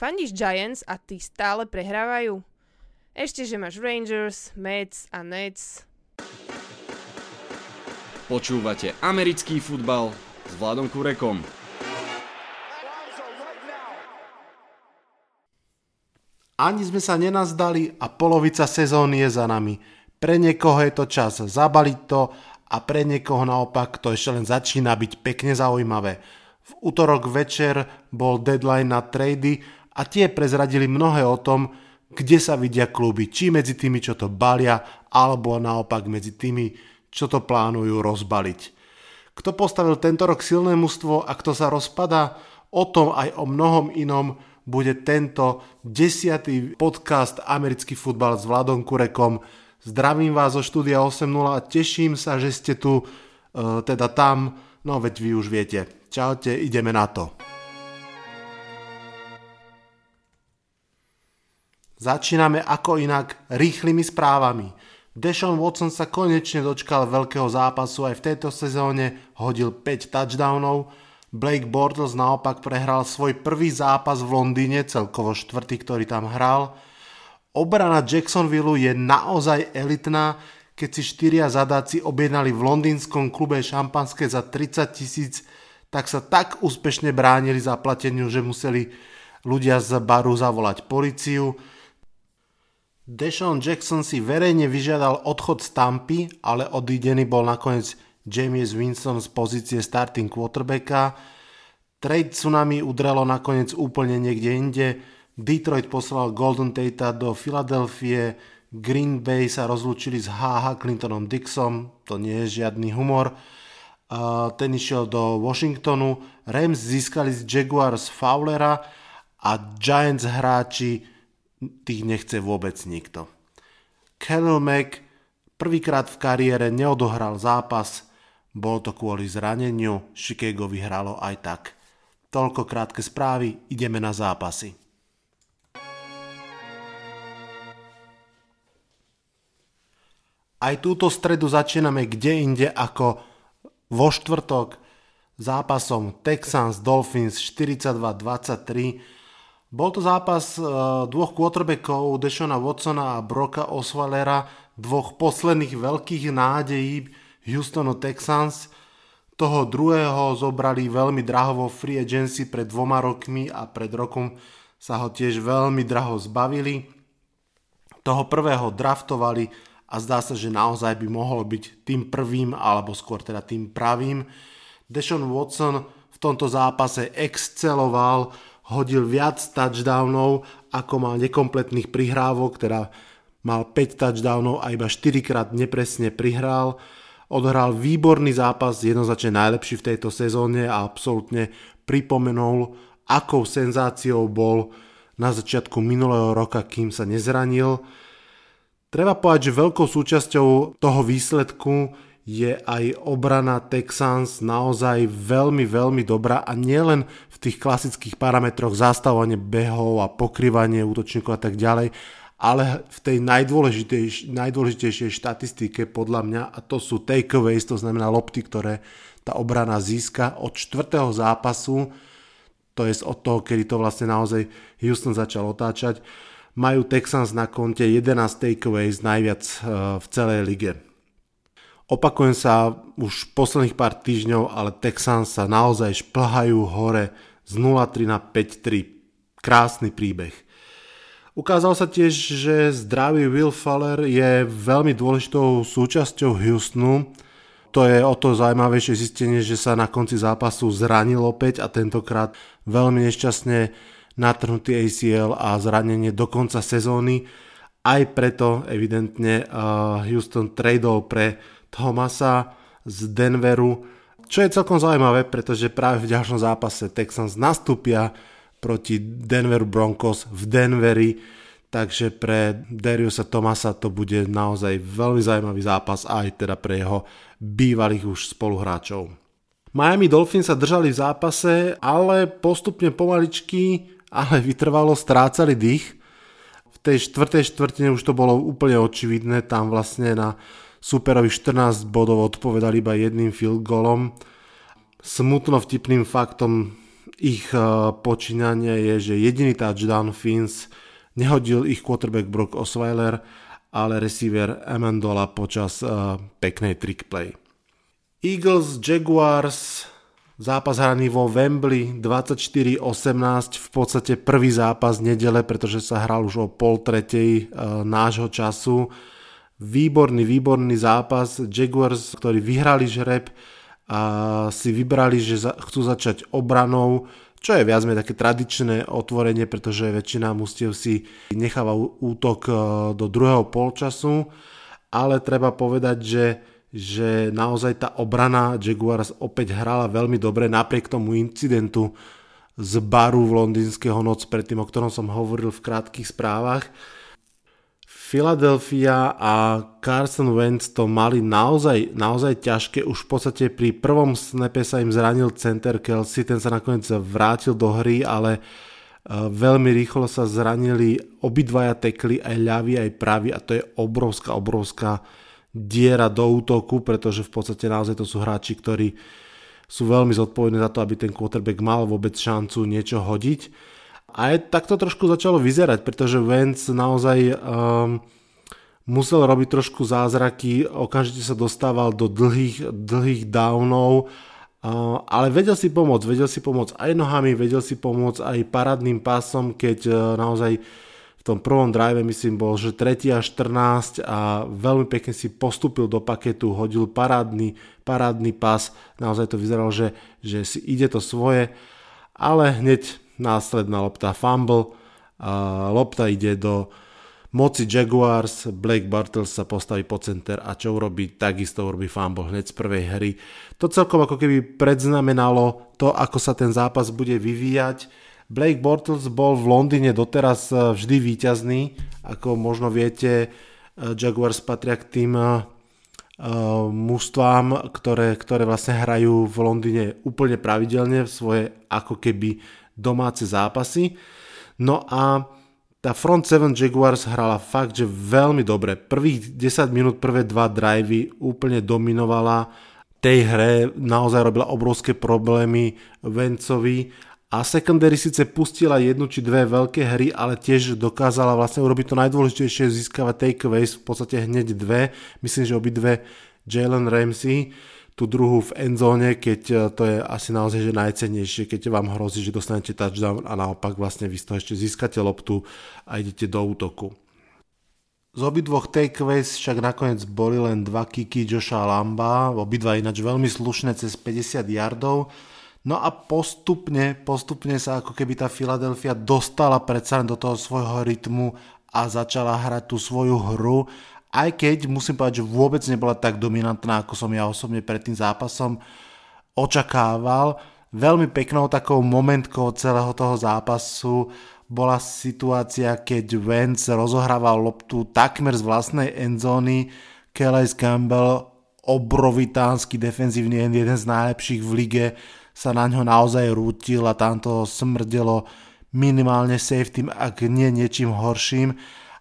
Fandíš Giants a tí stále prehrávajú? Ešte, že máš Rangers, Mets a Nets. Počúvate americký futbal s Vladom Kurekom. Ani sme sa nenazdali a polovica sezóny je za nami. Pre niekoho je to čas zabaliť to a pre niekoho naopak to ešte len začína byť pekne zaujímavé. V útorok večer bol deadline na trady a tie prezradili mnohé o tom, kde sa vidia kluby, či medzi tými, čo to balia, alebo naopak medzi tými, čo to plánujú rozbaliť. Kto postavil tento rok silné mužstvo a kto sa rozpada, o tom aj o mnohom inom bude tento desiatý podcast Americký futbal s Vladom Kurekom. Zdravím vás zo štúdia 8.0 a teším sa, že ste tu, e, teda tam, no veď vy už viete. Čaute, ideme na to. Začíname ako inak rýchlymi správami. Deshaun Watson sa konečne dočkal veľkého zápasu aj v tejto sezóne, hodil 5 touchdownov. Blake Bortles naopak prehral svoj prvý zápas v Londýne, celkovo štvrtý, ktorý tam hral. Obrana Jacksonville je naozaj elitná, keď si štyria zadáci objednali v londýnskom klube šampanské za 30 tisíc, tak sa tak úspešne bránili zaplateniu, že museli ľudia z baru zavolať policiu. Deshaun Jackson si verejne vyžiadal odchod z Tampy, ale odídený bol nakoniec James Winston z pozície starting quarterbacka. Trade tsunami udrelo nakoniec úplne niekde inde. Detroit poslal Golden Tate do Filadelfie, Green Bay sa rozlúčili s HH Clintonom Dixom, to nie je žiadny humor. Ten išiel do Washingtonu, Rams získali z Jaguars Fowlera a Giants hráči tých nechce vôbec nikto. Kennel Mack prvýkrát v kariére neodohral zápas, bol to kvôli zraneniu, Chicago vyhralo aj tak. Toľko krátke správy, ideme na zápasy. Aj túto stredu začíname kde inde ako vo štvrtok zápasom Texans Dolphins 42-23 bol to zápas uh, dvoch quarterbackov, Deshona Watsona a Broka Oswalera, dvoch posledných veľkých nádejí Houstonu Texans. Toho druhého zobrali veľmi draho vo free agency pred dvoma rokmi a pred rokom sa ho tiež veľmi draho zbavili. Toho prvého draftovali a zdá sa, že naozaj by mohol byť tým prvým, alebo skôr teda tým pravým. Deshaun Watson v tomto zápase exceloval, hodil viac touchdownov, ako mal nekompletných prihrávok, teda mal 5 touchdownov a iba 4 krát nepresne prihral. Odhral výborný zápas, jednoznačne najlepší v tejto sezóne a absolútne pripomenul, akou senzáciou bol na začiatku minulého roka, kým sa nezranil. Treba povedať, že veľkou súčasťou toho výsledku je aj obrana Texans naozaj veľmi, veľmi dobrá a nielen v tých klasických parametroch zastavovanie behov a pokrývanie útočníkov a tak ďalej, ale v tej najdôležitejš, najdôležitejšej štatistike podľa mňa, a to sú takeaways, to znamená lopty, ktoré tá obrana získa od čtvrtého zápasu, to je od toho, kedy to vlastne naozaj Houston začal otáčať, majú Texans na konte 11 takeaways najviac eh, v celej lige. Opakujem sa už posledných pár týždňov, ale Texans sa naozaj šplhajú hore z 0-3 na 5-3. Krásny príbeh. Ukázalo sa tiež, že zdravý Will Fuller je veľmi dôležitou súčasťou Houstonu. To je o to zaujímavejšie zistenie, že sa na konci zápasu zranil opäť a tentokrát veľmi nešťastne natrhnutý ACL a zranenie do konca sezóny. Aj preto evidentne Houston tradol pre Thomasa z Denveru, čo je celkom zaujímavé, pretože práve v ďalšom zápase Texans nastúpia proti Denveru Broncos v Denveri, takže pre Dariusa Thomasa to bude naozaj veľmi zaujímavý zápas aj teda pre jeho bývalých už spoluhráčov. Miami Dolphins sa držali v zápase, ale postupne pomaličky, ale vytrvalo strácali dých. V tej štvrtej štvrtine už to bolo úplne očividné, tam vlastne na superovi 14 bodov odpovedali iba jedným field goalom. Smutno vtipným faktom ich uh, počínanie je, že jediný touchdown Fins nehodil ich quarterback Brock Osweiler, ale receiver Amendola počas uh, peknej trick play. Eagles, Jaguars, zápas hraný vo Wembley 24-18, v podstate prvý zápas nedele, pretože sa hral už o pol tretej uh, nášho času. Výborný, výborný zápas. Jaguars, ktorí vyhrali žreb, a si vybrali, že chcú začať obranou, čo je viac menej také tradičné otvorenie, pretože väčšina mustiev si necháva útok e, do druhého polčasu, ale treba povedať, že, že naozaj tá obrana Jaguars opäť hrala veľmi dobre napriek tomu incidentu z baru v londýnskeho noc predtým, o ktorom som hovoril v krátkých správach. Philadelphia a Carson Wentz to mali naozaj, naozaj ťažké. Už v podstate pri prvom snape sa im zranil center Kelsey, ten sa nakoniec vrátil do hry, ale e, veľmi rýchlo sa zranili obidvaja tekli, aj ľavý, aj pravý a to je obrovská, obrovská diera do útoku, pretože v podstate naozaj to sú hráči, ktorí sú veľmi zodpovední za to, aby ten quarterback mal vôbec šancu niečo hodiť aj tak to trošku začalo vyzerať, pretože Vance naozaj um, musel robiť trošku zázraky, okamžite sa dostával do dlhých, dlhých downov, uh, ale vedel si pomôcť, vedel si pomôcť aj nohami, vedel si pomôcť aj parádnym pásom, keď uh, naozaj v tom prvom drive myslím bol, že 3 a 14 a veľmi pekne si postupil do paketu, hodil parádny, parádny pas, naozaj to vyzeralo, že, že si ide to svoje, ale hneď následná lopta fumble, a lopta ide do moci Jaguars, Blake Bartels sa postaví po center a čo urobí, takisto urobí fumble hneď z prvej hry. To celkom ako keby predznamenalo to, ako sa ten zápas bude vyvíjať. Blake Bortles bol v Londýne doteraz e, vždy výťazný, ako možno viete, e, Jaguars patria k tým uh, mužstvám, ktoré, ktoré vlastne hrajú v Londýne úplne pravidelne svoje ako keby domáce zápasy. No a tá Front 7 Jaguars hrala fakt, že veľmi dobre. Prvých 10 minút, prvé dva drivey úplne dominovala. Tej hre naozaj robila obrovské problémy Vencovi a secondary síce pustila jednu či dve veľké hry, ale tiež dokázala vlastne urobiť to najdôležitejšie, získavať takeaways, v podstate hneď dve, myslím, že obidve Jalen Ramsey tú druhú v endzóne, keď e, to je asi naozaj že najcennejšie, keď vám hrozí, že dostanete touchdown a naopak vlastne vy z toho ešte získate loptu a idete do útoku. Z obidvoch takeaways však nakoniec boli len dva kiky Joša Lamba, obidva ináč veľmi slušné cez 50 yardov. No a postupne, postupne sa ako keby tá Philadelphia dostala predsa do toho svojho rytmu a začala hrať tú svoju hru aj keď musím povedať, že vôbec nebola tak dominantná, ako som ja osobne pred tým zápasom očakával. Veľmi peknou takou momentkou celého toho zápasu bola situácia, keď Vance rozohrával loptu takmer z vlastnej endzóny. Calais Campbell, obrovitánsky defenzívny end, jeden z najlepších v lige, sa na ňo naozaj rútil a tam to smrdelo minimálne safety, ak nie niečím horším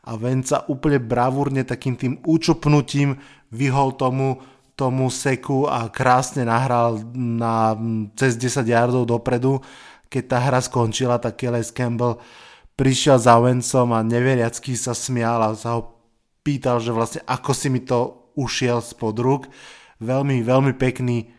a Venca úplne bravúrne takým tým účupnutím vyhol tomu, tomu seku a krásne nahral na cez 10 yardov dopredu. Keď tá hra skončila, tak Kelly Campbell prišiel za Vencom a neveriacky sa smial a sa ho pýtal, že vlastne ako si mi to ušiel spod rúk. Veľmi, veľmi pekný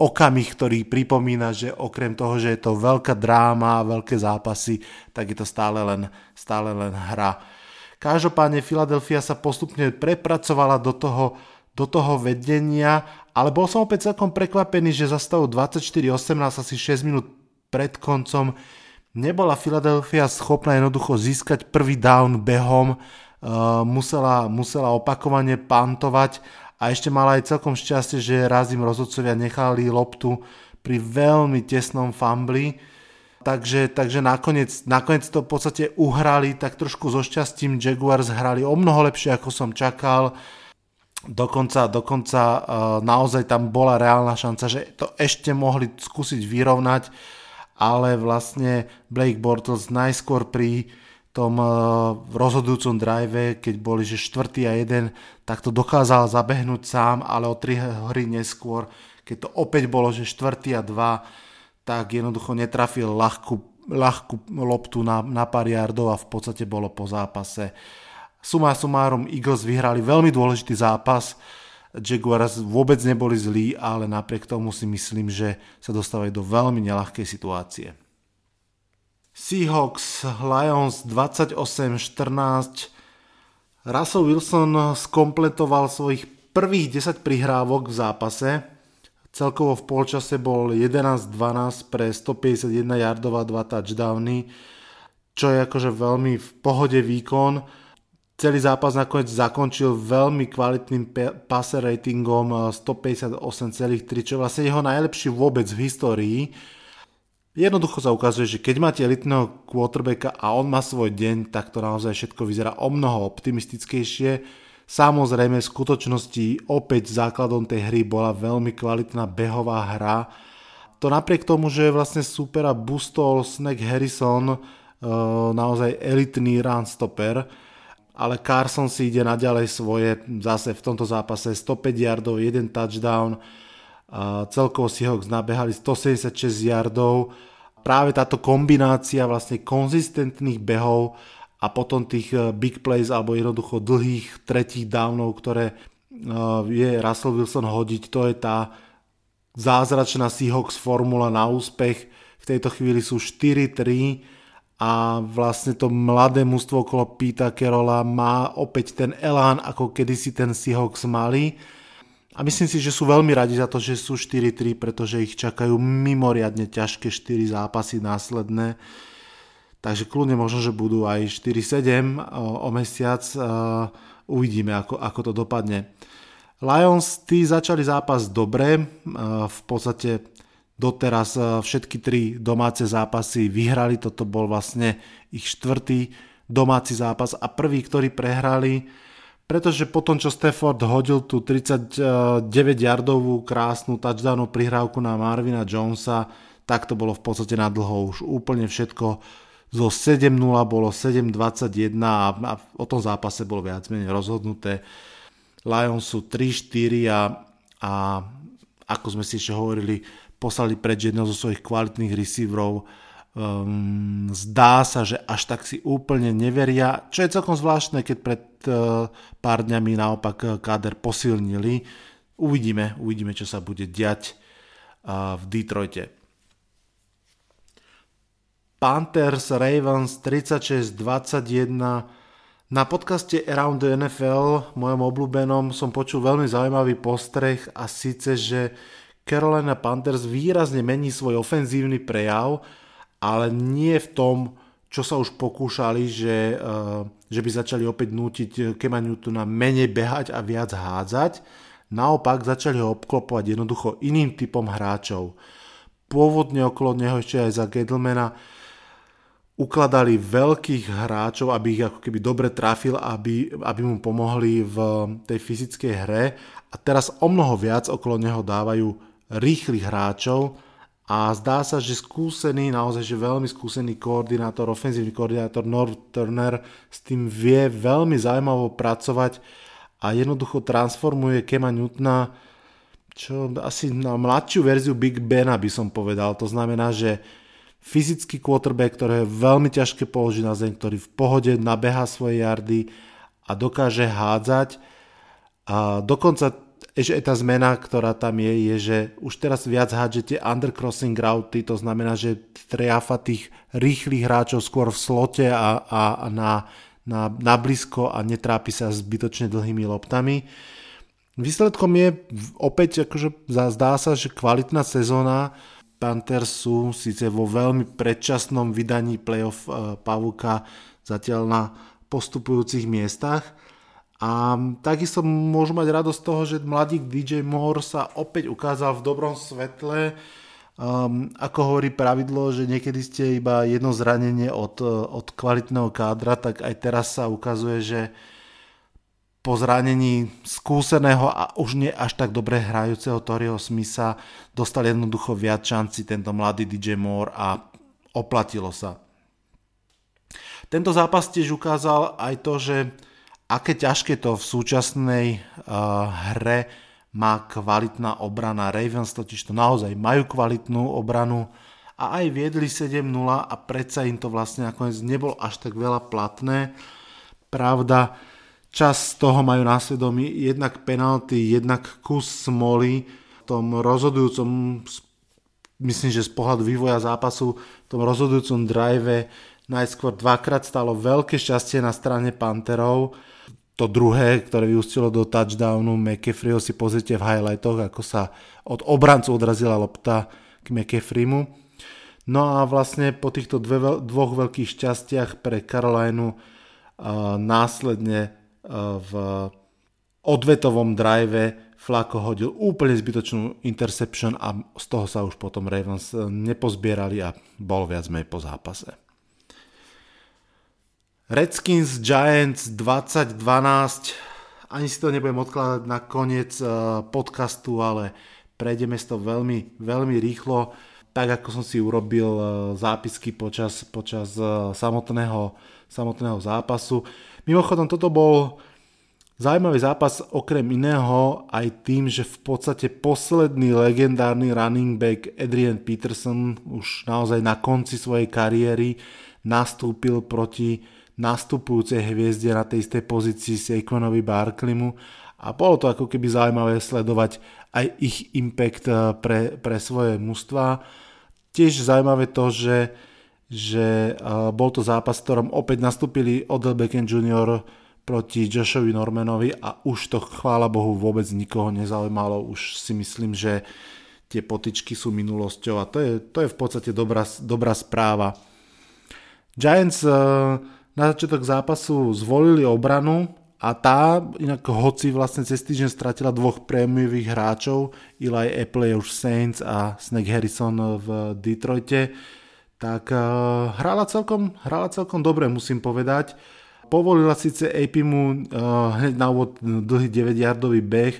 okamih, ktorý pripomína, že okrem toho, že je to veľká dráma veľké zápasy, tak je to stále len, stále len hra. Každopádne Philadelphia sa postupne prepracovala do toho, do toho vedenia, ale bol som opäť celkom prekvapený, že za stavu 24-18 asi 6 minút pred koncom nebola Philadelphia schopná jednoducho získať prvý down behom, uh, musela, musela opakovane pantovať a ešte mala aj celkom šťastie, že raz im rozhodcovia nechali loptu pri veľmi tesnom fumbli, Takže, takže nakoniec, nakoniec to v podstate uhrali tak trošku so šťastím. Jaguars hrali o mnoho lepšie, ako som čakal. Dokonca, dokonca uh, naozaj tam bola reálna šanca, že to ešte mohli skúsiť vyrovnať, ale vlastne Blake Bortles najskôr pri tom uh, rozhodujúcom drive, keď boli že 4. a 1, tak to dokázal zabehnúť sám, ale o 3 hry neskôr, keď to opäť bolo že 4. a 2, tak jednoducho netrafil ľahkú, ľahkú loptu na, na pár yardov a v podstate bolo po zápase. Suma sumárom Eagles vyhrali veľmi dôležitý zápas, Jaguars vôbec neboli zlí, ale napriek tomu si myslím, že sa dostávajú do veľmi nelahkej situácie. Seahawks Lions 28-14 Russell Wilson skompletoval svojich prvých 10 prihrávok v zápase. Celkovo v polčase bol 11-12 pre 151 yardov a 2 touchdowny, čo je akože veľmi v pohode výkon. Celý zápas nakoniec zakončil veľmi kvalitným passer ratingom 158,3, čo je vlastne jeho najlepší vôbec v histórii Jednoducho sa ukazuje, že keď máte elitného quarterbacka a on má svoj deň, tak to naozaj všetko vyzerá o mnoho optimistickejšie. Samozrejme, v skutočnosti opäť základom tej hry bola veľmi kvalitná behová hra. To napriek tomu, že vlastne super a boostol Snack Harrison, e, naozaj elitný run stopper, ale Carson si ide naďalej svoje, zase v tomto zápase 105 yardov, 1 touchdown, celkovo Seahawks nabehali 176 yardov. Práve táto kombinácia vlastne konzistentných behov a potom tých eh, big plays alebo jednoducho dlhých tretích downov, ktoré eh, je Russell Wilson hodiť, to je tá zázračná Seahawks formula na úspech. V tejto chvíli sú 4-3 a vlastne to mladé mužstvo okolo Pita Kerola má opäť ten elán, ako kedysi ten Seahawks mali a myslím si, že sú veľmi radi za to, že sú 4-3, pretože ich čakajú mimoriadne ťažké 4 zápasy následné. Takže kľudne možno, že budú aj 4-7 o, o mesiac. Uvidíme, ako, ako to dopadne. Lions, tí začali zápas dobre. V podstate doteraz všetky tri domáce zápasy vyhrali. Toto bol vlastne ich štvrtý domáci zápas a prvý, ktorý prehrali pretože potom, čo Stafford hodil tú 39-yardovú krásnu touchdownu prihrávku na Marvina Jonesa, tak to bolo v podstate na dlho už úplne všetko zo 7-0 bolo 7-21 a, a o tom zápase bolo viac menej rozhodnuté. Lions sú 3-4 a, a ako sme si ešte hovorili, poslali preč jedného zo svojich kvalitných receiverov um, zdá sa, že až tak si úplne neveria, čo je celkom zvláštne, keď pred uh, pár dňami naopak uh, káder posilnili. Uvidíme, uvidíme, čo sa bude diať uh, v Detroite. Panthers Ravens 36-21 na podcaste Around the NFL, mojom obľúbenom, som počul veľmi zaujímavý postreh a síce, že Carolina Panthers výrazne mení svoj ofenzívny prejav ale nie v tom, čo sa už pokúšali, že, eh, že by začali opäť nútiť Kema Newtona menej behať a viac hádzať. Naopak začali ho obklopovať jednoducho iným typom hráčov. Pôvodne okolo neho ešte aj za Gettlemana ukladali veľkých hráčov, aby ich ako keby dobre trafil, aby, aby mu pomohli v tej fyzickej hre. A teraz o mnoho viac okolo neho dávajú rýchlych hráčov, a zdá sa, že skúsený, naozaj že veľmi skúsený koordinátor, ofenzívny koordinátor North Turner s tým vie veľmi zaujímavo pracovať a jednoducho transformuje Kema Newtona čo asi na mladšiu verziu Big Bena by som povedal. To znamená, že fyzický quarterback, ktoré je veľmi ťažké položiť na zem, ktorý v pohode nabeha svoje jardy a dokáže hádzať. A dokonca ešte tá zmena, ktorá tam je, je, že už teraz viac hádžete undercrossing routy, to znamená, že triafa tých rýchlych hráčov skôr v slote a, a, a na, na, na blízko a netrápi sa zbytočne dlhými loptami. Výsledkom je opäť, akože zdá sa, že kvalitná sezóna Panthers sú síce vo veľmi predčasnom vydaní playoff uh, Pavuka zatiaľ na postupujúcich miestach, a takisto môžu mať radosť z toho, že mladík DJ Moore sa opäť ukázal v dobrom svetle. Um, ako hovorí pravidlo, že niekedy ste iba jedno zranenie od, od kvalitného kádra, tak aj teraz sa ukazuje, že po zranení skúseného a už nie až tak dobre hrajúceho Toriho Smitha dostal jednoducho viac šanci tento mladý DJ Moore a oplatilo sa. Tento zápas tiež ukázal aj to, že aké ťažké to v súčasnej uh, hre má kvalitná obrana. Ravens totiž to naozaj majú kvalitnú obranu a aj viedli 7-0 a predsa im to vlastne nakoniec nebolo až tak veľa platné. Pravda, čas toho majú násvedomí jednak penalty, jednak kus smoly v tom rozhodujúcom myslím, že z pohľadu vývoja zápasu v tom rozhodujúcom drive najskôr dvakrát stalo veľké šťastie na strane Panterov. To druhé, ktoré vyústilo do touchdownu McAfreeho si pozrite v highlightoch, ako sa od obrancu odrazila lopta k McAfreemu. No a vlastne po týchto dve, dvoch veľkých šťastiach pre Carolinu uh, následne v odvetovom drive Flako hodil úplne zbytočnú interception a z toho sa už potom Ravens nepozbierali a bol viac menej po zápase. Redskins Giants 2012 ani si to nebudem odkladať na koniec eh, podcastu, ale prejdeme si to veľmi, veľmi rýchlo, tak ako som si urobil eh, zápisky počas, počas samotného, samotného zápasu. Mimochodom, toto bol Zaujímavý zápas okrem iného aj tým, že v podstate posledný legendárny running back Adrian Peterson už naozaj na konci svojej kariéry nastúpil proti nastupujúcej hviezde na tej istej pozícii Saquonovi Barklimu a bolo to ako keby zaujímavé sledovať aj ich impact eh, pre, pre svoje mužstva. Tiež zaujímavé to, že, že eh, bol to zápas, v ktorom opäť nastúpili Odell Beckham Jr., proti Joshovi Normanovi a už to chvála Bohu vôbec nikoho nezaujímalo. Už si myslím, že tie potičky sú minulosťou a to je, to je v podstate dobrá, dobrá správa. Giants eh, na začiatok zápasu zvolili obranu a tá, inak hoci vlastne cez týždeň stratila dvoch prémiových hráčov, Eli Apple už Saints a Snake Harrison v Detroite, tak uh, hrala celkom, hrala celkom dobre, musím povedať. Povolila síce AP mu uh, hneď na úvod dlhý 9-yardový beh,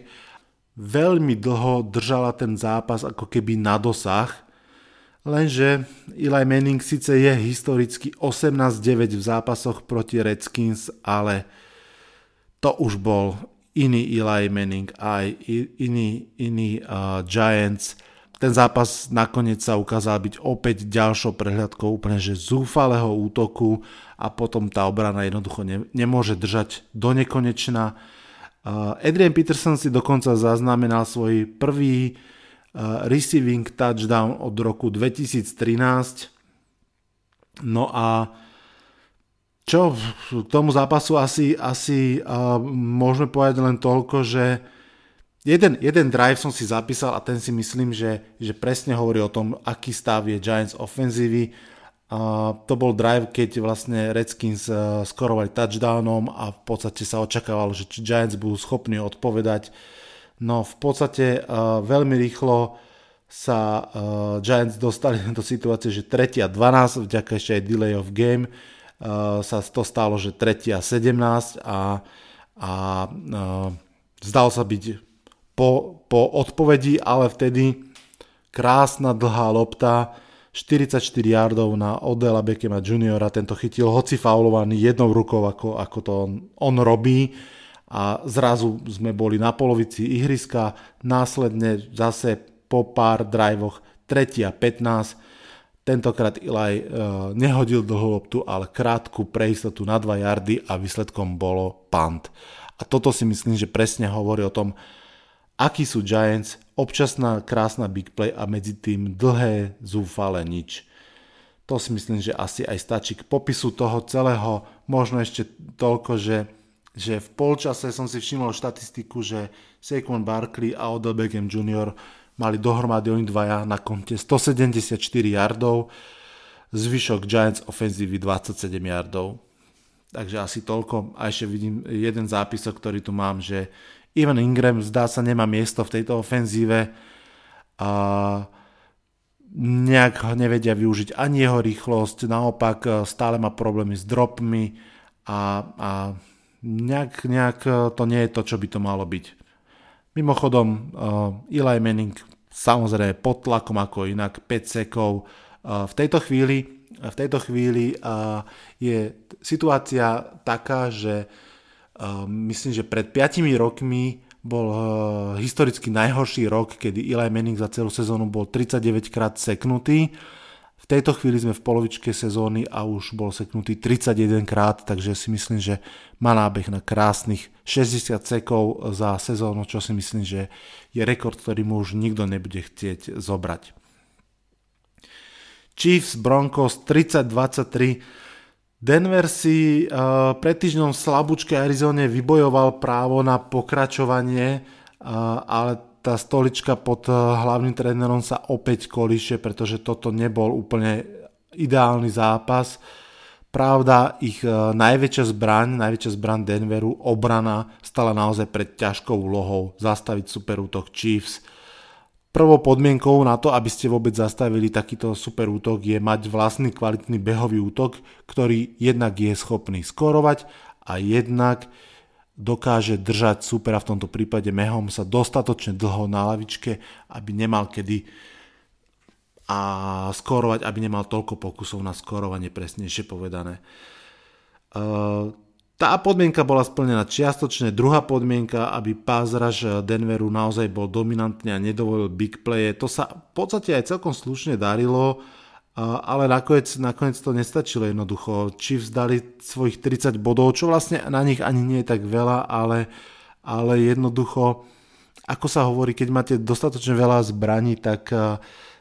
veľmi dlho držala ten zápas ako keby na dosah, lenže Eli Manning síce je historicky 18-9 v zápasoch proti Redskins, ale to už bol iný Eli Manning aj iný, iný uh, Giants. Ten zápas nakoniec sa ukázal byť opäť ďalšou prehľadkou úplne že zúfalého útoku a potom tá obrana jednoducho ne, nemôže držať do nekonečna. Uh, Adrian Peterson si dokonca zaznamenal svoj prvý uh, receiving touchdown od roku 2013. No a čo k tomu zápasu asi, asi uh, môžeme povedať len toľko, že jeden, jeden drive som si zapísal a ten si myslím, že, že presne hovorí o tom, aký stav je Giants ofenzívy Uh, to bol drive, keď vlastne Redskins uh, skorovali touchdownom a v podstate sa očakávalo, že Giants budú schopní odpovedať. No v podstate uh, veľmi rýchlo sa uh, Giants dostali do situácie, že 3 a 12, vďaka ešte aj delay of game, uh, sa to stalo, že 3 a 17 a, a uh, zdal sa byť po, po odpovedi, ale vtedy krásna dlhá lopta, 44 yardov na Odela Beckema juniora, tento chytil hoci faulovaný jednou rukou, ako, ako to on, on robí. A zrazu sme boli na polovici ihriska, následne zase po pár drivoch 3 a 15, tentokrát Eli uh, nehodil dlhú loptu, ale krátku pre istotu na 2 yardy a výsledkom bolo punt. A toto si myslím, že presne hovorí o tom, akí sú Giants, občasná krásna big play a medzi tým dlhé zúfale nič. To si myslím, že asi aj stačí k popisu toho celého. Možno ešte toľko, že, že v polčase som si všimol štatistiku, že Saquon Barkley a Odell Beckham Jr. mali dohromady oni dvaja na konte 174 yardov, zvyšok Giants ofenzívy 27 yardov. Takže asi toľko. A ešte vidím jeden zápisok, ktorý tu mám, že Ivan Ingram zdá sa nemá miesto v tejto ofenzíve a nejak ho nevedia využiť ani jeho rýchlosť, naopak e, stále má problémy s dropmi a, a nejak, nejak e, to nie je to, čo by to malo byť. Mimochodom, uh, Eli Manning samozrejme pod tlakom ako inak 5 sekov. Uh, v tejto chvíli, v tejto chvíli uh, je situácia taká, že myslím, že pred 5 rokmi bol historicky najhorší rok, kedy Eli Manning za celú sezónu bol 39 krát seknutý. Tejto chvíli sme v polovičke sezóny a už bol seknutý 31 krát, takže si myslím, že má nábeh na krásnych 60 sekov za sezónu, čo si myslím, že je rekord, ktorý mu už nikto nebude chcieť zobrať. Chiefs Broncos 30-23 Denver si uh, pred týždňom v slabúčke Arizone vybojoval právo na pokračovanie, uh, ale tá stolička pod eh, hlavným trénerom sa opäť kolíše, pretože toto nebol úplne ideálny zápas. Pravda, ich eh, najväčšia zbraň, najväčšia zbraň Denveru, obrana, stala naozaj pred ťažkou úlohou zastaviť superútok Chiefs. Prvou podmienkou na to, aby ste vôbec zastavili takýto super útok, je mať vlastný kvalitný behový útok, ktorý jednak je schopný skorovať a jednak dokáže držať supera, v tomto prípade Mehom sa dostatočne dlho na lavičke, aby nemal kedy a skorovať, aby nemal toľko pokusov na skorovanie, presnejšie povedané. E, tá podmienka bola splnená čiastočne. Druhá podmienka, aby pázraž Denveru naozaj bol dominantný a nedovolil big play. To sa v podstate aj celkom slušne darilo ale nakoniec, nakoniec to nestačilo jednoducho. Chiefs dali svojich 30 bodov, čo vlastne na nich ani nie je tak veľa, ale, ale jednoducho, ako sa hovorí, keď máte dostatočne veľa zbraní, tak,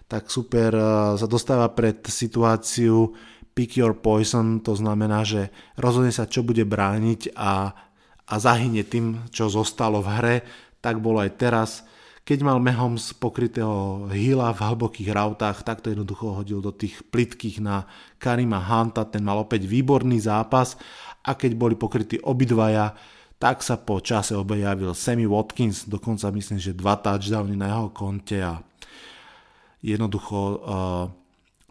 tak super sa dostáva pred situáciu pick your poison, to znamená, že rozhodne sa, čo bude brániť a, a zahynie tým, čo zostalo v hre. Tak bolo aj teraz keď mal z pokrytého hila v hlbokých rautách, tak to jednoducho hodil do tých plitkých na Karima Hanta, ten mal opäť výborný zápas a keď boli pokrytí obidvaja, tak sa po čase objavil Sammy Watkins, dokonca myslím, že dva touchdowny na jeho konte a jednoducho uh,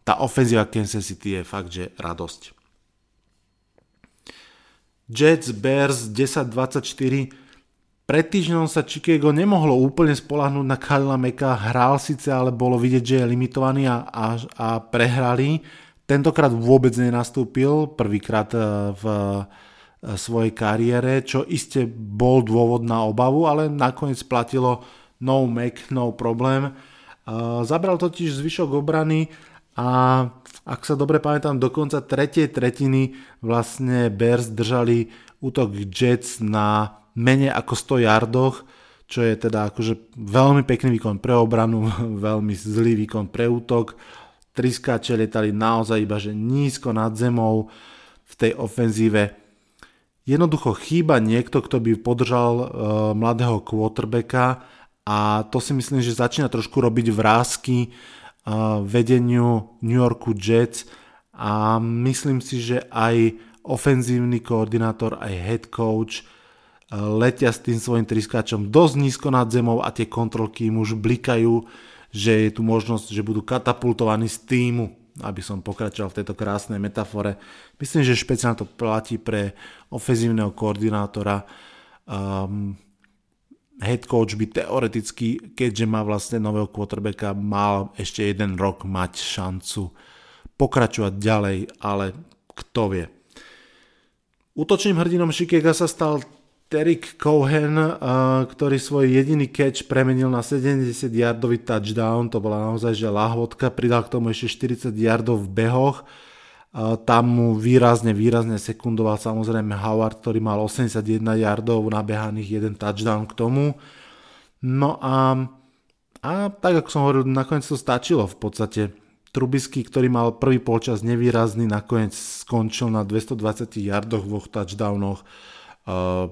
tá ofenzíva Kansas City je fakt, že radosť. Jets, Bears 10-24 pred týždňom sa Chicago nemohlo úplne spolahnúť na Kalila Meka, hral síce, ale bolo vidieť, že je limitovaný a, a, a prehrali. Tentokrát vôbec nenastúpil, prvýkrát e, v e, svojej kariére, čo iste bol dôvod na obavu, ale nakoniec platilo no Mac, no problém. E, zabral totiž zvyšok obrany a ak sa dobre pamätám, do konca tretej tretiny vlastne Bears držali útok Jets na menej ako 100 yardoch, čo je teda akože veľmi pekný výkon pre obranu, veľmi zlý výkon pre útok. Triskáče letali naozaj iba že nízko nad zemou v tej ofenzíve. Jednoducho chýba niekto, kto by podržal uh, mladého quarterbacka a to si myslím, že začína trošku robiť vrázky uh, vedeniu New Yorku Jets a myslím si, že aj ofenzívny koordinátor, aj head coach letia s tým svojim triskáčom dosť nízko nad zemou a tie kontrolky im už blikajú, že je tu možnosť, že budú katapultovaní z týmu, aby som pokračoval v tejto krásnej metafore. Myslím, že špeciálne to platí pre ofenzívneho koordinátora. Um, head coach by teoreticky, keďže má vlastne nového quarterbacka, mal ešte jeden rok mať šancu pokračovať ďalej, ale kto vie. Útočným hrdinom Chicago sa stal Derek Cohen, ktorý svoj jediný catch premenil na 70-yardový touchdown, to bola naozaj že lahvodka, pridal k tomu ešte 40 yardov v behoch, tam mu výrazne, výrazne sekundoval samozrejme Howard, ktorý mal 81 yardov nabehaných, jeden touchdown k tomu. No a, a tak ako som hovoril, nakoniec to stačilo v podstate. Trubisky, ktorý mal prvý polčas nevýrazný, nakoniec skončil na 220 yardoch, dvoch touchdownoch. Uh,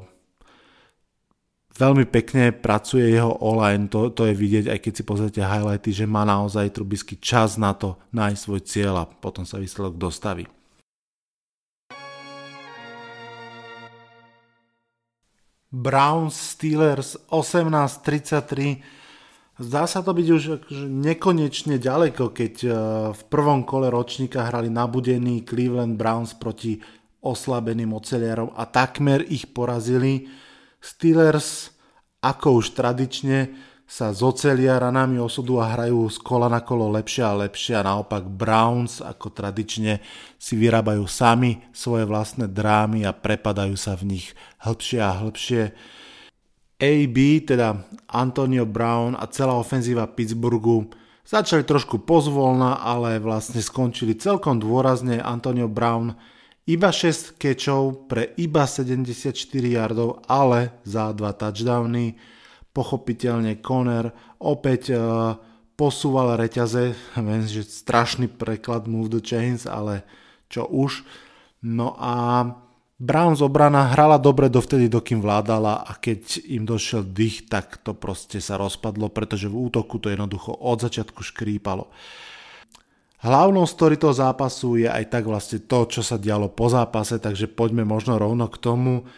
veľmi pekne pracuje jeho online, to, to je vidieť, aj keď si pozrite highlighty, že má naozaj Trubisky čas na to nájsť svoj cieľ a potom sa výsledok dostaví. Browns Steelers 18-33 Zdá sa to byť už nekonečne ďaleko, keď e, v prvom kole ročníka hrali nabudený Cleveland Browns proti oslabeným oceliarom a takmer ich porazili. Steelers, ako už tradične, sa zocelia ranami osudu a hrajú z kola na kolo lepšie a lepšie a naopak Browns, ako tradične, si vyrábajú sami svoje vlastné drámy a prepadajú sa v nich hĺbšie a hĺbšie. AB, teda Antonio Brown a celá ofenzíva Pittsburghu Začali trošku pozvolna, ale vlastne skončili celkom dôrazne Antonio Brown iba 6 kečov pre iba 74 yardov, ale za dva touchdowny. Pochopiteľne Conner opäť uh, posúval reťaze, viem, že strašný preklad Move the Chains, ale čo už. No a Browns obrana hrala dobre dovtedy, dokým vládala a keď im došiel dých, tak to proste sa rozpadlo, pretože v útoku to jednoducho od začiatku škrípalo. Hlavnou story toho zápasu je aj tak vlastne to, čo sa dialo po zápase, takže poďme možno rovno k tomu.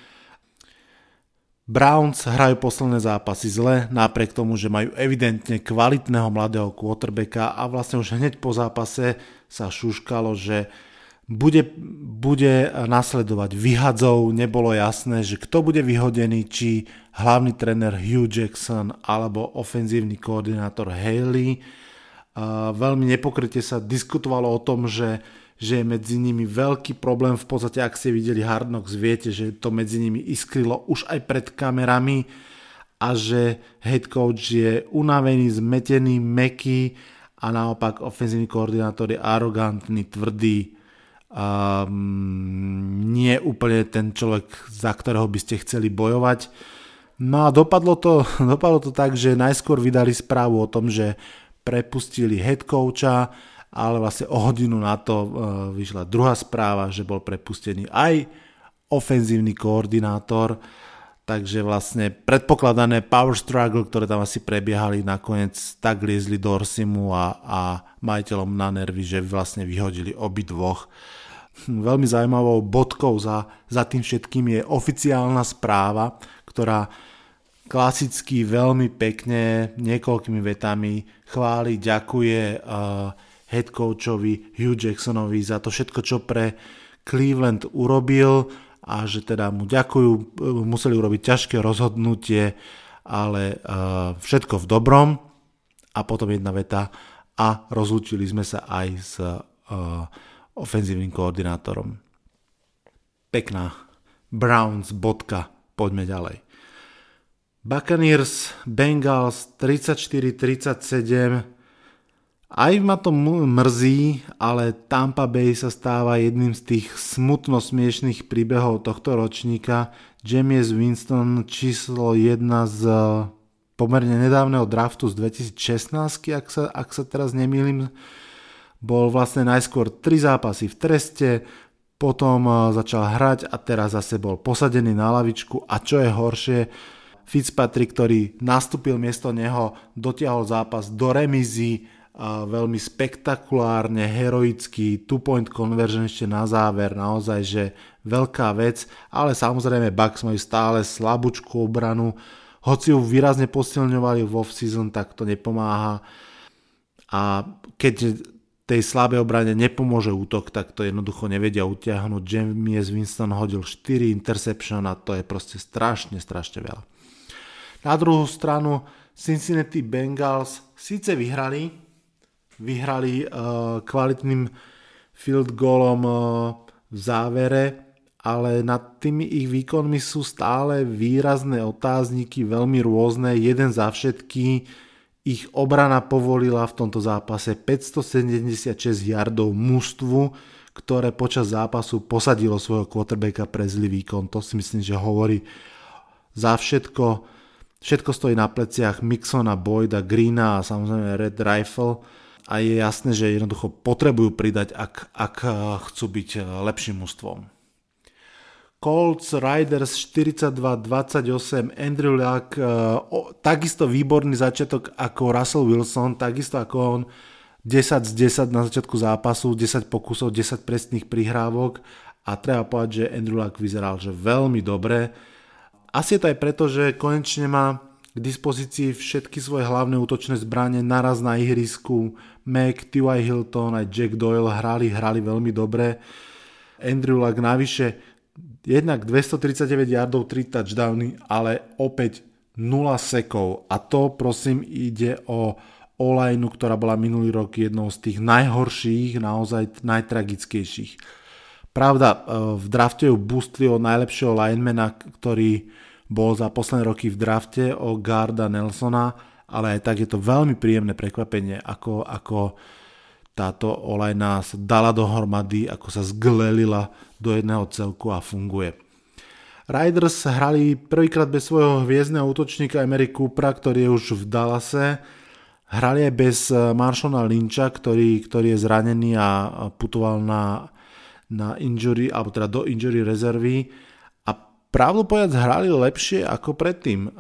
Browns hrajú posledné zápasy zle, napriek tomu, že majú evidentne kvalitného mladého quarterbacka a vlastne už hneď po zápase sa šuškalo, že bude, bude nasledovať vyhadzov, nebolo jasné, že kto bude vyhodený, či hlavný tréner Hugh Jackson alebo ofenzívny koordinátor Haley. Veľmi nepokryte sa diskutovalo o tom, že, že je medzi nimi veľký problém, v podstate ak ste videli Hard Knocks, viete, že to medzi nimi iskrilo už aj pred kamerami a že head coach je unavený, zmetený, meký a naopak ofenzívny koordinátor je arogantný, tvrdý, um, nie úplne ten človek, za ktorého by ste chceli bojovať. No a dopadlo to, dopadlo to tak, že najskôr vydali správu o tom, že prepustili head coacha, ale vlastne o hodinu na to uh, vyšla druhá správa, že bol prepustený aj ofenzívny koordinátor, takže vlastne predpokladané power struggle, ktoré tam asi prebiehali, nakoniec tak liezli do Orsimu a, a majiteľom na nervy, že vlastne vyhodili obidvoch. dvoch veľmi zaujímavou bodkou za, za tým všetkým je oficiálna správa, ktorá klasicky veľmi pekne niekoľkými vetami chváli, ďakuje uh, head coachovi Hugh Jacksonovi za to všetko, čo pre Cleveland urobil a že teda mu ďakujú, museli urobiť ťažké rozhodnutie, ale uh, všetko v dobrom a potom jedna veta a rozlúčili sme sa aj s uh, ofenzívnym koordinátorom. Pekná. Browns, bodka. Poďme ďalej. Buccaneers, Bengals 34-37. Aj ma to mrzí, ale Tampa Bay sa stáva jedným z tých smutno smiešných príbehov tohto ročníka. James Winston číslo 1 z pomerne nedávneho draftu z 2016, ak sa, ak sa teraz nemýlim, bol vlastne najskôr tri zápasy v treste, potom eh, začal hrať a teraz zase bol posadený na lavičku a čo je horšie, Fitzpatrick, ktorý nastúpil miesto neho, dotiahol zápas do remízy, veľmi spektakulárne, heroický, two-point conversion ešte na záver, naozaj, že veľká vec, ale samozrejme Bucks majú stále slabúčku obranu, hoci ju výrazne posilňovali v off-season, tak to nepomáha. A keď tej slabej obrane nepomôže útok, tak to jednoducho nevedia utiahnuť. James Winston hodil 4 interception a to je proste strašne, strašne veľa. Na druhú stranu Cincinnati Bengals síce vyhrali, vyhrali uh, kvalitným field goalom uh, v závere, ale nad tými ich výkonmi sú stále výrazné otázniky, veľmi rôzne, jeden za všetky ich obrana povolila v tomto zápase 576 yardov mužstvu, ktoré počas zápasu posadilo svojho quarterbacka pre zlý výkon. To si myslím, že hovorí za všetko. Všetko stojí na pleciach Mixona, Boyda, Greena a samozrejme Red Rifle a je jasné, že jednoducho potrebujú pridať, ak, ak chcú byť lepším mužstvom. Colts, Riders 42-28, Andrew Luck, o, takisto výborný začiatok ako Russell Wilson, takisto ako on 10 z 10 na začiatku zápasu, 10 pokusov, 10 presných prihrávok a treba povedať, že Andrew Luck vyzeral že veľmi dobre. Asi je to aj preto, že konečne má k dispozícii všetky svoje hlavné útočné zbranie naraz na ihrisku. Mac, T.Y. Hilton aj Jack Doyle hrali, hrali veľmi dobre. Andrew Luck navyše jednak 239 yardov, 3 touchdowny, ale opäť 0 sekov. A to prosím ide o Olajnu, ktorá bola minulý rok jednou z tých najhorších, naozaj najtragickejších. Pravda, e, v drafte ju boostli o najlepšieho linemana, ktorý bol za posledné roky v drafte o Garda Nelsona, ale aj tak je to veľmi príjemné prekvapenie, ako, ako táto olajna sa dala dohromady, ako sa zglelila do jedného celku a funguje. Riders hrali prvýkrát bez svojho hviezdneho útočníka Emery Coopera, ktorý je už v Dallase. Hrali aj bez eh, Marshona Lynča, ktorý, ktorý je zranený a putoval na, na injury, alebo teda do injury rezervy. A pravdu povedať, hrali lepšie ako predtým. E,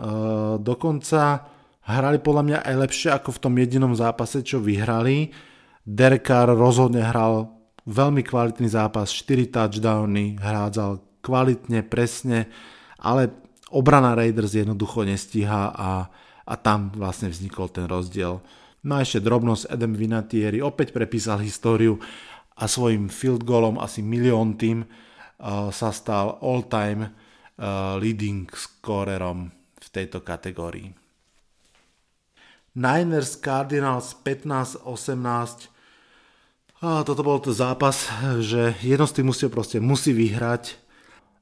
dokonca hrali podľa mňa aj lepšie ako v tom jedinom zápase, čo vyhrali. Derek Carr rozhodne hral veľmi kvalitný zápas, 4 touchdowny, hrádzal kvalitne, presne, ale obrana Raiders jednoducho nestíha a, a tam vlastne vznikol ten rozdiel. No a ešte drobnosť, Adam Vinatieri opäť prepísal históriu a svojim field goalom asi milión tým uh, sa stal all-time uh, leading scorerom v tejto kategórii. Niners Cardinals 15-18 a toto bol to zápas, že jedno z tých musí proste musí vyhrať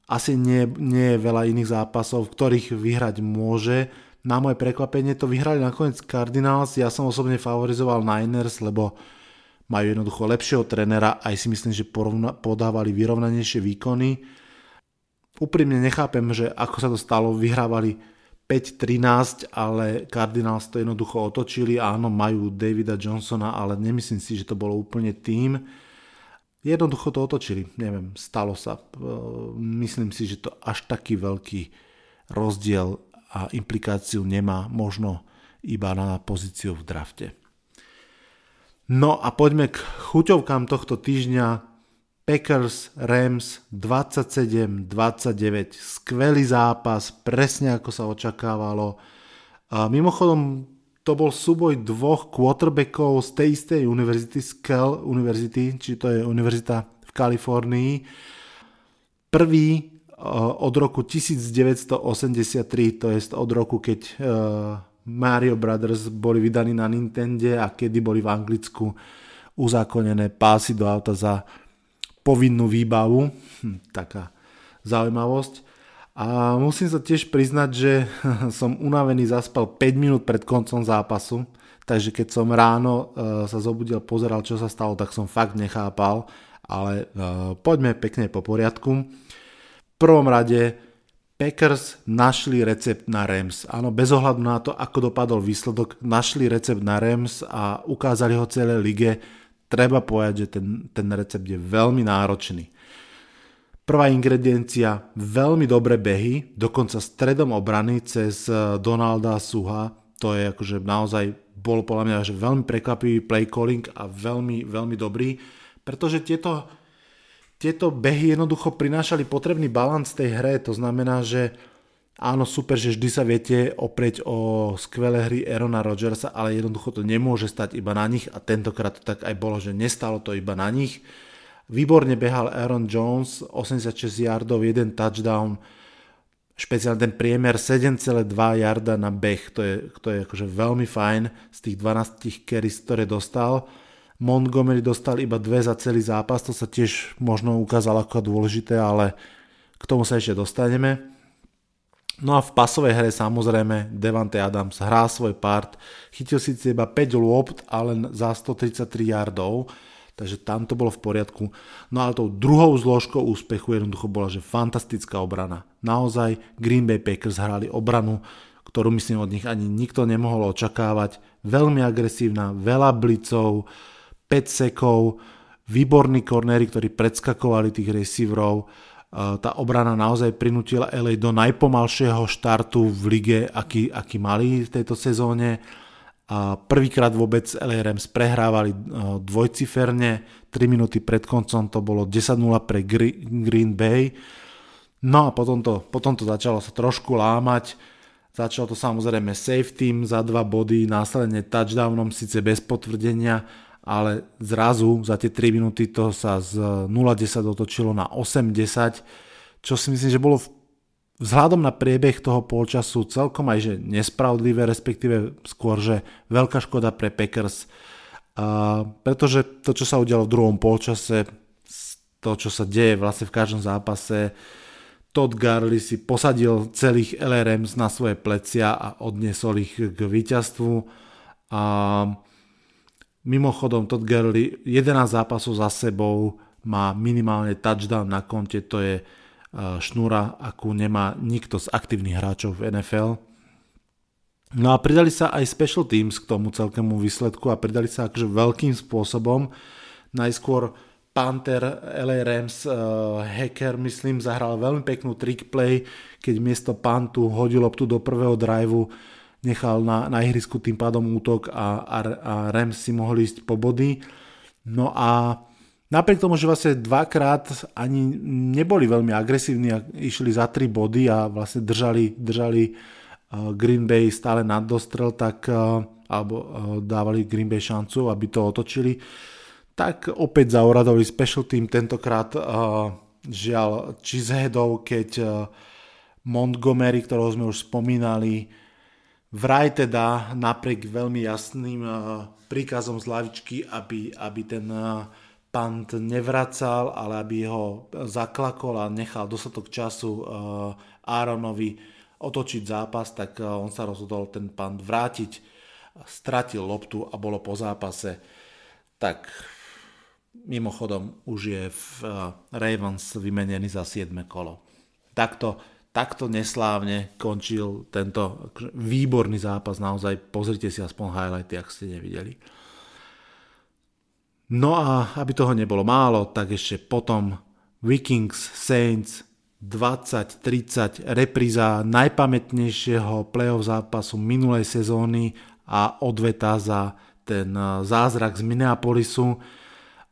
asi nie, nie je veľa iných zápasov, v ktorých vyhrať môže. Na moje prekvapenie to vyhrali nakoniec Cardinals, ja som osobne favorizoval Niners, lebo majú jednoducho lepšieho trenera, aj si myslím, že porovna, podávali vyrovnanejšie výkony. Úprimne nechápem, že ako sa to stalo, vyhrávali 5-13, ale Cardinals to jednoducho otočili. Áno, majú Davida Johnsona, ale nemyslím si, že to bolo úplne tým. Jednoducho to otočili, neviem, stalo sa. E, myslím si, že to až taký veľký rozdiel a implikáciu nemá možno iba na pozíciu v drafte. No a poďme k chuťovkám tohto týždňa. Packers Rams 27-29. Skvelý zápas, presne ako sa očakávalo. A mimochodom to bol súboj dvoch quarterbackov z tej istej univerzity, Skell University, či to je univerzita v Kalifornii. Prvý eh, od roku 1983, to je od roku, keď eh, Mario Brothers boli vydaní na Nintende a kedy boli v Anglicku uzákonené pásy do auta za povinnú výbavu. Hm, taká zaujímavosť. A musím sa tiež priznať, že som unavený zaspal 5 minút pred koncom zápasu, takže keď som ráno uh, sa zobudil, pozeral, čo sa stalo, tak som fakt nechápal, ale uh, poďme pekne po poriadku. V prvom rade Packers našli recept na Rams. Áno, bez ohľadu na to, ako dopadol výsledok, našli recept na Rams a ukázali ho celé lige. Treba povedať, že ten, ten recept je veľmi náročný. Prvá ingrediencia, veľmi dobré behy, dokonca stredom obrany cez eh, Donalda Suha, to je akože naozaj bol podľa mňa že veľmi prekvapivý play calling a veľmi, veľmi dobrý, pretože tieto, tieto behy jednoducho prinášali potrebný balans tej hre, to znamená, že áno, super, že vždy sa viete oprieť o skvelé hry Erona Rodgersa, ale jednoducho to nemôže stať iba na nich a tentokrát to tak aj bolo, že nestalo to iba na nich. Výborne behal Aaron Jones, 86 yardov, jeden touchdown, špeciálne ten priemer 7,2 yarda na beh, to je, to je akože veľmi fajn z tých 12 carries, ktoré dostal. Montgomery dostal iba dve za celý zápas, to sa tiež možno ukázalo ako dôležité, ale k tomu sa ešte dostaneme. No a v pasovej hre samozrejme Devante Adams hrá svoj part, chytil síce iba 5 lôpt, ale za 133 yardov, takže tam to bolo v poriadku. No ale tou druhou zložkou úspechu jednoducho bola, že fantastická obrana. Naozaj Green Bay Packers hrali obranu, ktorú myslím od nich ani nikto nemohol očakávať. Veľmi agresívna, veľa blicov, 5 sekov, výborní kornery, ktorí predskakovali tých receiverov. Tá obrana naozaj prinútila LA do najpomalšieho štartu v lige, aký, aký mali v tejto sezóne a prvýkrát vôbec LA Rams prehrávali e, dvojciferne, 3 minúty pred koncom to bolo 10-0 pre Green Bay. No a potom to, potom to začalo sa trošku lámať, začalo to samozrejme safety za dva body, následne touchdownom, síce bez potvrdenia, ale zrazu za tie 3 minúty to sa z 0-10 otočilo na 8-10, čo si myslím, že bolo vzhľadom na priebeh toho polčasu celkom aj že nespravodlivé, respektíve skôr, že veľká škoda pre Packers, a pretože to, čo sa udialo v druhom polčase, to, čo sa deje vlastne v každom zápase, Todd Garley si posadil celých LRMs na svoje plecia a odniesol ich k víťazstvu. A mimochodom Todd Gurley 11 zápasov za sebou má minimálne touchdown na konte, to je šnúra, akú nemá nikto z aktívnych hráčov v NFL. No a pridali sa aj special teams k tomu celkému výsledku a pridali sa akože veľkým spôsobom. Najskôr Panther LA Rams uh, hacker, myslím, zahral veľmi peknú trick play, keď miesto pantu hodil loptu do prvého driveu, nechal na, na ihrisku tým pádom útok a, a, a Rams si mohli ísť po body. No a napriek tomu, že vlastne dvakrát ani neboli veľmi agresívni a išli za tri body a vlastne držali, držali uh, Green Bay stále nad dostrel, tak uh, alebo uh, dávali Green Bay šancu, aby to otočili, tak opäť za oradový special team tentokrát žiaľ Cheeseheadov, keď Montgomery, ktorého sme už spomínali, vraj teda napriek veľmi jasným uh, príkazom z lavičky, aby, aby ten uh, pant nevracal, ale aby ho zaklakol a nechal dostatok času Aaronovi otočiť zápas, tak on sa rozhodol ten pant vrátiť, stratil loptu a bolo po zápase. Tak mimochodom už je v eh, Ravens vymenený za 7 kolo. Takto, takto neslávne končil tento výborný zápas, naozaj pozrite si aspoň highlighty, ak ste nevideli. No a aby toho nebolo málo, tak ešte potom Vikings Saints 20-30 repríza najpamätnejšieho playoff zápasu minulej sezóny a odveta za ten eh, zázrak z Minneapolisu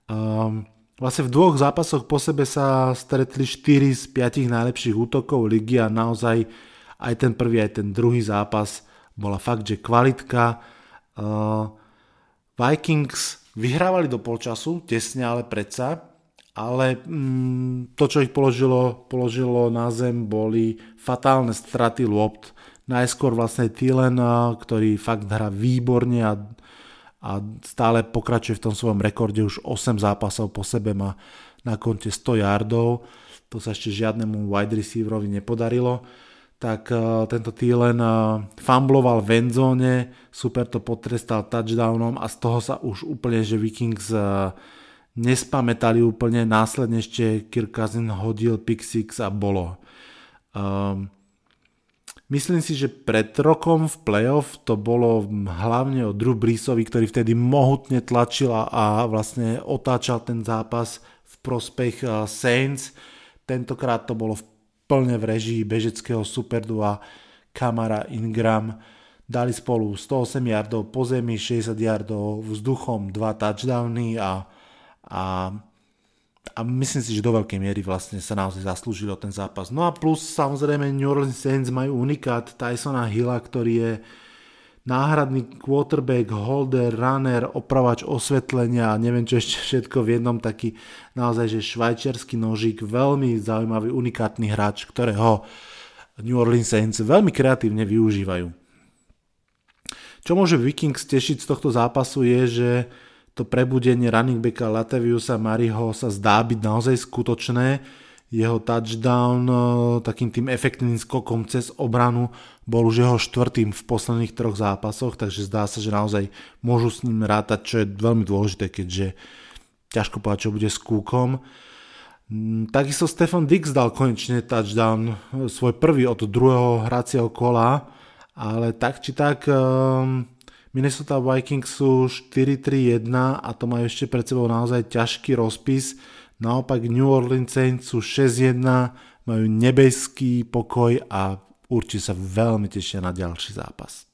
Um, vlastne v dvoch zápasoch po sebe sa stretli 4 z 5 najlepších útokov ligy a naozaj aj ten prvý, aj ten druhý zápas bola fakt, že kvalitka. Uh, Vikings vyhrávali do polčasu, tesne ale predsa, ale mm, to, čo ich položilo, položilo na zem, boli fatálne straty lopt. Najskôr vlastne Thielen, ktorý fakt hrá výborne a a stále pokračuje v tom svojom rekorde, už 8 zápasov po sebe má na konte 100 yardov, to sa ešte žiadnemu wide receiverovi nepodarilo, tak uh, tento Thielen uh, fumbloval v endzone, super to potrestal touchdownom a z toho sa už úplne, že Vikings uh, nespamätali úplne, následne ešte Kirk Cousin hodil pick six a bolo. Um, Myslím si, že pred rokom v playoff to bolo hlavne o Drew Breesovi, ktorý vtedy mohutne tlačil a vlastne otáčal ten zápas v prospech eh, Saints. Tentokrát to bolo v plne v režii bežeckého superdua Kamara Ingram. Dali spolu 108 yardov po zemi, 60 yardov vzduchom, 2 touchdowny a, a a myslím si, že do veľkej miery vlastne sa naozaj zaslúžili o ten zápas. No a plus samozrejme New Orleans Saints majú unikát Tysona Hilla, ktorý je náhradný quarterback, holder, runner, opravač osvetlenia a neviem čo ešte všetko v jednom taký naozaj že švajčiarsky nožík, veľmi zaujímavý, unikátny hráč, ktorého New Orleans Saints veľmi kreatívne využívajú. Čo môže Vikings tešiť z tohto zápasu je, že to prebudenie running backa Lataviusa Mariho sa zdá byť naozaj skutočné. Jeho touchdown e, takým tým efektným skokom cez obranu bol už jeho štvrtým v posledných troch zápasoch, takže zdá sa, že naozaj môžu s ním rátať, čo je veľmi dôležité, keďže ťažko povedať, čo bude s kúkom. Mm, takisto Stefan Dix dal konečne touchdown, e, svoj prvý od druhého hracieho kola, ale tak či tak um, Minnesota Vikings sú 4-3-1 a to majú ešte pred sebou naozaj ťažký rozpis. Naopak New Orleans Saints sú 6-1, majú nebeský pokoj a určite sa veľmi tešia na ďalší zápas.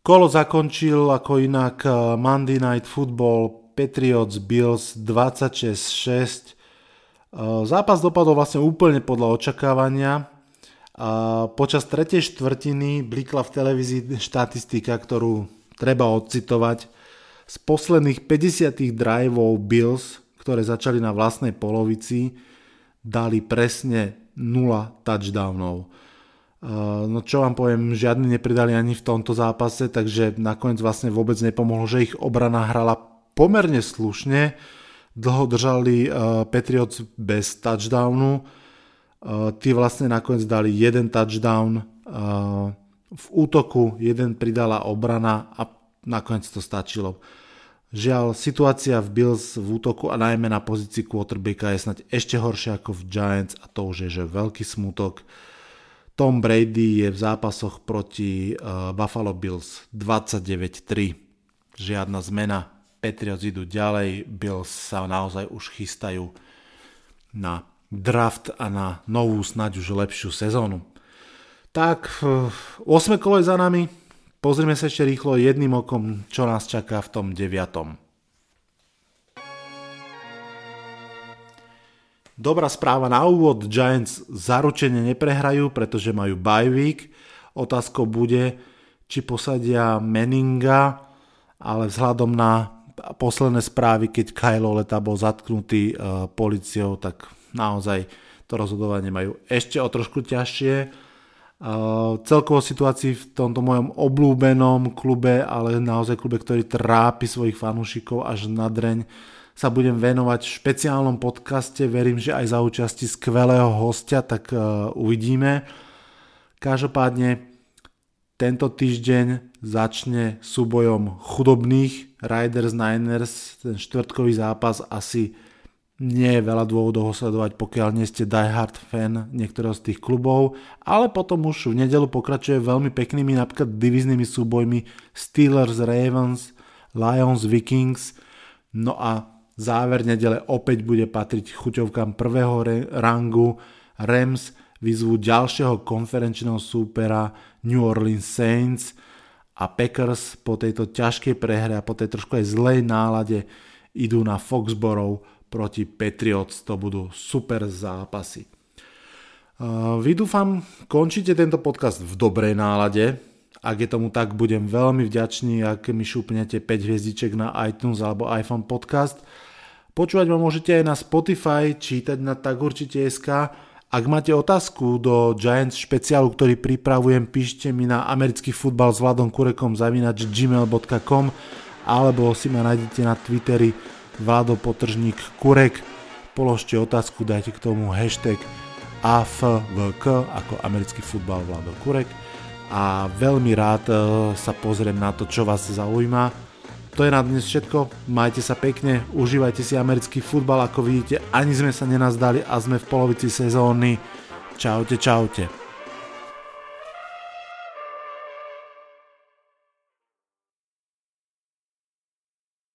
Kolo zakončil ako inak eh, Monday Night Football Patriots Bills 26-6. Eh, zápas dopadol vlastne úplne podľa očakávania. Počas tretej štvrtiny blikla v televízii štatistika, ktorú treba odcitovať. Z posledných 50 driveov Bills, ktoré začali na vlastnej polovici, dali presne 0 touchdownov. No čo vám poviem, žiadny nepridali ani v tomto zápase, takže nakoniec vlastne vôbec nepomohlo, že ich obrana hrala pomerne slušne. dlho držali uh, Patriots bez touchdownu. Uh, tí vlastne nakoniec dali jeden touchdown. Uh, v útoku jeden pridala obrana a nakoniec to stačilo. Žiaľ, situácia v Bills v útoku a najmä na pozícii quarterbacka je snať ešte horšia ako v Giants a to už je že veľký smutok. Tom Brady je v zápasoch proti uh, Buffalo Bills 29-3. Žiadna zmena. Patriots idú ďalej, Bills sa naozaj už chystajú na draft a na novú, snáď už lepšiu sezónu. Tak, 8 kolo je za nami, Pozrime sa ešte rýchlo jedným okom, čo nás čaká v tom deviatom. Dobrá správa na úvod, Giants zaručene neprehrajú, pretože majú bye week. Otázkou bude, či posadia Meninga, ale vzhľadom na posledné správy, keď Kyle Leta bol zatknutý uh, policiou, tak naozaj to rozhodovanie majú ešte o trošku ťažšie celkovo situácii v tomto mojom oblúbenom klube, ale naozaj klube, ktorý trápi svojich fanúšikov až na dreň, sa budem venovať v špeciálnom podcaste, verím, že aj za účasti skvelého hostia, tak uh, uvidíme. Každopádne tento týždeň začne súbojom chudobných Riders Niners, ten štvrtkový zápas asi nie je veľa dôvodov ho sledovať, pokiaľ nie ste diehard fan niektorého z tých klubov, ale potom už v nedelu pokračuje veľmi peknými napríklad diviznými súbojmi Steelers, Ravens, Lions, Vikings, no a záver nedele opäť bude patriť chuťovkám prvého rangu. Rams vyzvú ďalšieho konferenčného súpera New Orleans Saints a Packers po tejto ťažkej prehre a po tej trošku aj zlej nálade idú na Foxborough proti Patriots. To budú super zápasy. Vy dúfam, končíte tento podcast v dobrej nálade. Ak je tomu tak, budem veľmi vďačný, ak mi šupnete 5 hviezdiček na iTunes alebo iPhone podcast. Počúvať ma môžete aj na Spotify, čítať na tak určite SK. Ak máte otázku do Giants špeciálu, ktorý pripravujem, píšte mi na americký futbal s Vladom Kurekom zavinač gmail.com alebo si ma nájdete na Twitteri Vlado Potržník Kurek. Položte otázku, dajte k tomu hashtag AFVK ako americký futbal Vlado Kurek a veľmi rád e, sa pozriem na to, čo vás zaujíma. To je na dnes všetko, majte sa pekne, užívajte si americký futbal, ako vidíte, ani sme sa nenazdali a sme v polovici sezóny. Čaute, čaute.